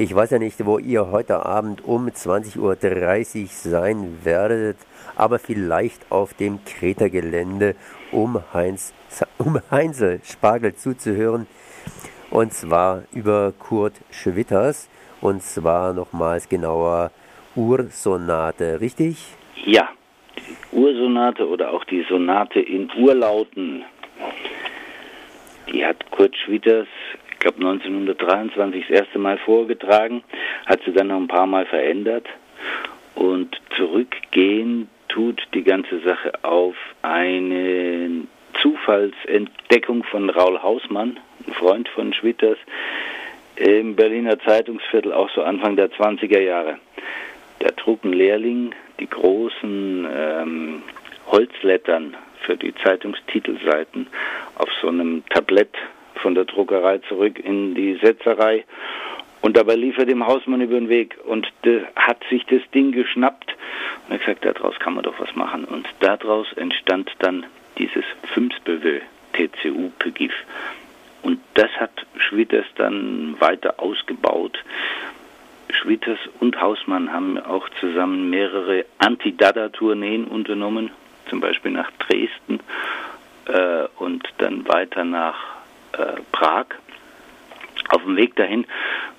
Ich weiß ja nicht, wo ihr heute Abend um 20.30 Uhr sein werdet, aber vielleicht auf dem Kreta-Gelände, um, Heinz, um Heinzel Spargel zuzuhören. Und zwar über Kurt Schwitters. Und zwar nochmals genauer Ursonate, richtig? Ja, die Ursonate oder auch die Sonate in Urlauten. Die hat Kurt Schwitters glaube 1923 das erste Mal vorgetragen, hat sie dann noch ein paar Mal verändert und zurückgehen tut die ganze Sache auf eine Zufallsentdeckung von Raul Hausmann, ein Freund von Schwitters, im Berliner Zeitungsviertel auch so Anfang der 20er Jahre. Da trug ein Lehrling die großen ähm, Holzlettern für die Zeitungstitelseiten auf so einem Tablett von der Druckerei zurück in die Setzerei. Und dabei lief er dem Hausmann über den Weg und hat sich das Ding geschnappt und hat gesagt, daraus kann man doch was machen. Und daraus entstand dann dieses Fünfsbewö TCU PGIF. Und das hat Schwitters dann weiter ausgebaut. Schwitters und Hausmann haben auch zusammen mehrere Anti-Dada-Tourneen unternommen, zum Beispiel nach Dresden äh, und dann weiter nach äh, Prag. Auf dem Weg dahin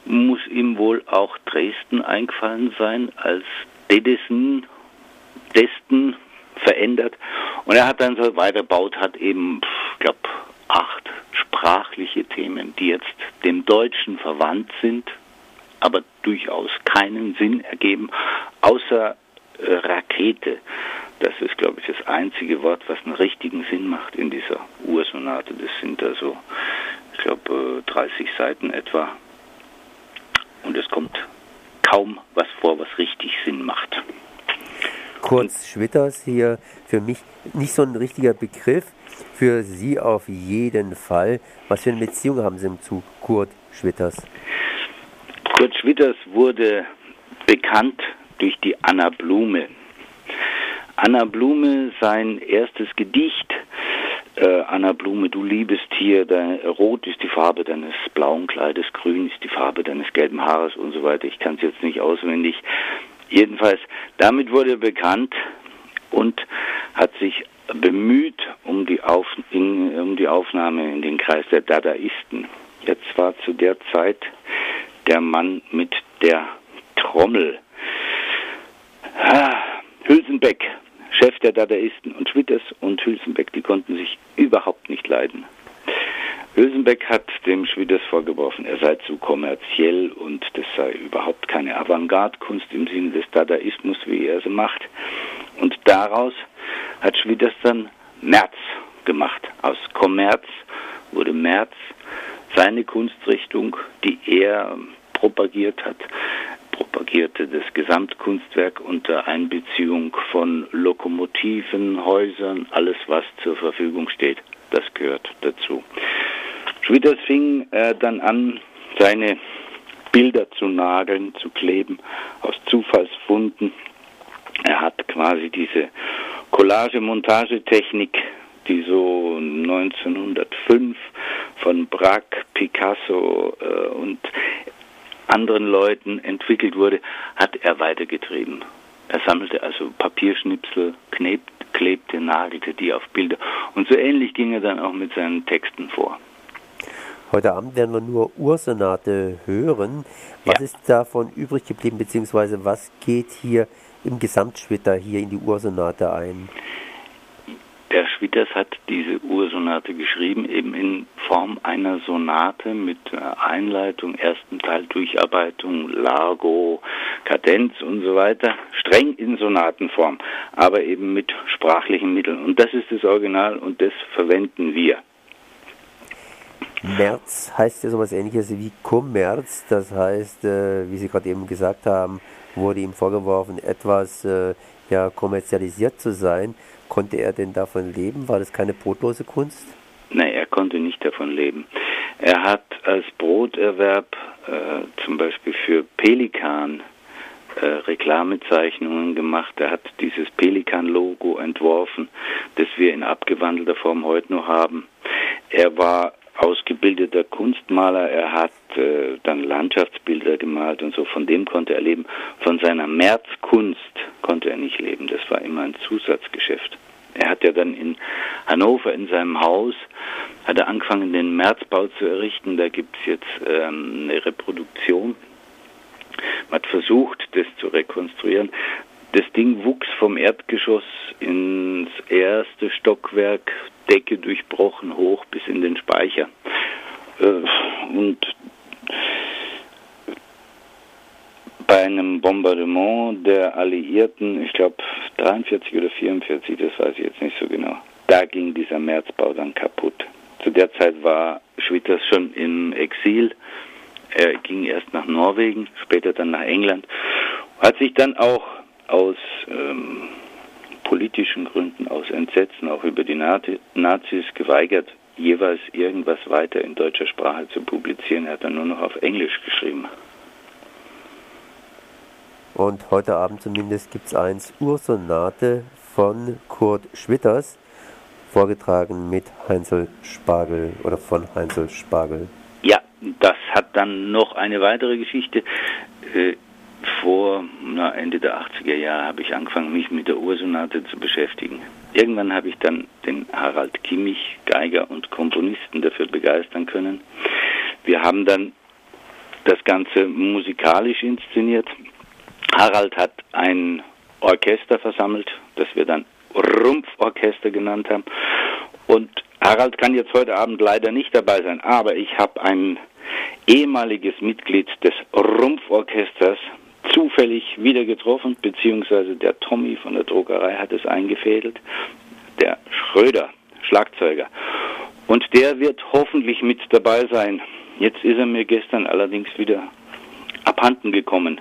muss ihm wohl auch Dresden eingefallen sein, als Dedesen, Desten verändert. Und er hat dann so weitergebaut, hat eben, ich glaube, acht sprachliche Themen, die jetzt dem Deutschen verwandt sind, aber durchaus keinen Sinn ergeben, außer äh, Rakete. Das ist, glaube ich, das einzige Wort, was einen richtigen Sinn macht in dieser Ursonate. Das sind also, ich glaube, 30 Seiten etwa. Und es kommt kaum was vor, was richtig Sinn macht. Kurz Schwitters hier für mich nicht so ein richtiger Begriff, für Sie auf jeden Fall. Was für eine Beziehung haben Sie zu Kurt Schwitters? Kurt Schwitters wurde bekannt durch die Anna Blume. Anna Blume sein erstes Gedicht. Äh, Anna Blume, du liebes Tier, dein, rot ist die Farbe deines blauen Kleides, grün ist die Farbe deines gelben Haares und so weiter. Ich kann es jetzt nicht auswendig. Jedenfalls, damit wurde er bekannt und hat sich bemüht um die, Auf, in, um die Aufnahme in den Kreis der Dadaisten. Jetzt war zu der Zeit der Mann mit der Trommel. Ah, Hülsenbeck, Chef der Dadaisten und Schwitters und Hülsenbeck, die konnten sich überhaupt nicht leiden. Hülsenbeck hat dem Schwitters vorgeworfen, er sei zu kommerziell und das sei überhaupt keine Avantgarde-Kunst im Sinne des Dadaismus, wie er sie macht. Und daraus hat Schwitters dann März gemacht. Aus Kommerz wurde März seine Kunstrichtung, die er propagiert hat, propagierte das Gesamtkunstwerk unter Einbeziehung von Lokomotiven, Häusern, alles was zur Verfügung steht. Das gehört dazu. Schwitters fing äh, dann an, seine Bilder zu nageln, zu kleben, aus Zufallsfunden. Er hat quasi diese Collage-Montagetechnik, die so 1905 von Braque, Picasso äh, und anderen Leuten entwickelt wurde, hat er weitergetrieben. Er sammelte also Papierschnipsel, knebt, klebte, nagelte die auf Bilder. Und so ähnlich ging er dann auch mit seinen Texten vor. Heute Abend werden wir nur Ursonate hören. Was ja. ist davon übrig geblieben, beziehungsweise was geht hier im Gesamtschwitter hier in die Ursonate ein? Schwitters hat diese Ursonate geschrieben, eben in Form einer Sonate mit äh, Einleitung, ersten Teil Durcharbeitung, Largo, Kadenz und so weiter, streng in Sonatenform, aber eben mit sprachlichen Mitteln. Und das ist das Original und das verwenden wir. März heißt ja sowas ähnliches wie Kommerz, das heißt, äh, wie Sie gerade eben gesagt haben, wurde ihm vorgeworfen, etwas äh, ja, kommerzialisiert zu sein. Konnte er denn davon leben? War das keine brotlose Kunst? Nein, er konnte nicht davon leben. Er hat als Broterwerb äh, zum Beispiel für Pelikan äh, Reklamezeichnungen gemacht. Er hat dieses Pelikan-Logo entworfen, das wir in abgewandelter Form heute noch haben. Er war ausgebildeter Kunstmaler. Er hat äh, dann Landschaftsbilder gemalt und so. Von dem konnte er leben. Von seiner Märzkunst konnte er nicht leben. Das war immer ein Zusatzgeschäft. Er hat ja dann in Hannover in seinem Haus, hat er angefangen, den Märzbau zu errichten. Da gibt es jetzt ähm, eine Reproduktion. Man hat versucht, das zu rekonstruieren. Das Ding wuchs vom Erdgeschoss ins erste Stockwerk, Decke durchbrochen, hoch bis in den Speicher. Äh, und bei einem Bombardement der Alliierten, ich glaube 43 oder 44, das weiß ich jetzt nicht so genau, da ging dieser Märzbau dann kaputt. Zu der Zeit war Schwitters schon im Exil. Er ging erst nach Norwegen, später dann nach England, hat sich dann auch aus ähm, politischen Gründen, aus Entsetzen auch über die Nazis geweigert, jeweils irgendwas weiter in deutscher Sprache zu publizieren. Er hat dann nur noch auf Englisch geschrieben. Und heute Abend zumindest gibt es eins Ursonate von Kurt Schwitters, vorgetragen mit Heinzel Spargel oder von Heinzel Spargel. Ja, das hat dann noch eine weitere Geschichte. Äh, vor na, Ende der 80er Jahre habe ich angefangen, mich mit der Ursonate zu beschäftigen. Irgendwann habe ich dann den Harald Kimmich, Geiger und Komponisten dafür begeistern können. Wir haben dann das Ganze musikalisch inszeniert. Harald hat ein Orchester versammelt, das wir dann Rumpforchester genannt haben. Und Harald kann jetzt heute Abend leider nicht dabei sein, aber ich habe ein ehemaliges Mitglied des Rumpforchesters zufällig wieder getroffen, beziehungsweise der Tommy von der Druckerei hat es eingefädelt, der Schröder, Schlagzeuger. Und der wird hoffentlich mit dabei sein. Jetzt ist er mir gestern allerdings wieder abhanden gekommen.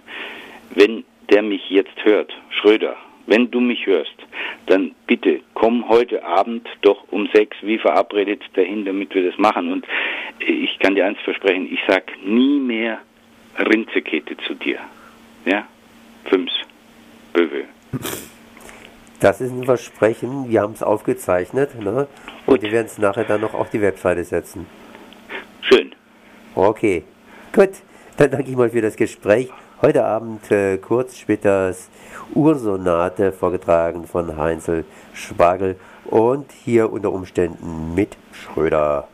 Wenn der mich jetzt hört, Schröder, wenn du mich hörst, dann bitte komm heute Abend doch um sechs wie verabredet dahin, damit wir das machen. Und ich kann dir eins versprechen, ich sag nie mehr Rinzekete zu dir. Ja, fünf Böwe. Das ist ein Versprechen, wir haben es aufgezeichnet ne? und wir werden es nachher dann noch auf die Webseite setzen. Schön. Okay, gut, dann danke ich mal für das Gespräch. Heute Abend äh, kurz Schwitters Ursonate vorgetragen von Heinzel Spargel und hier unter Umständen mit Schröder.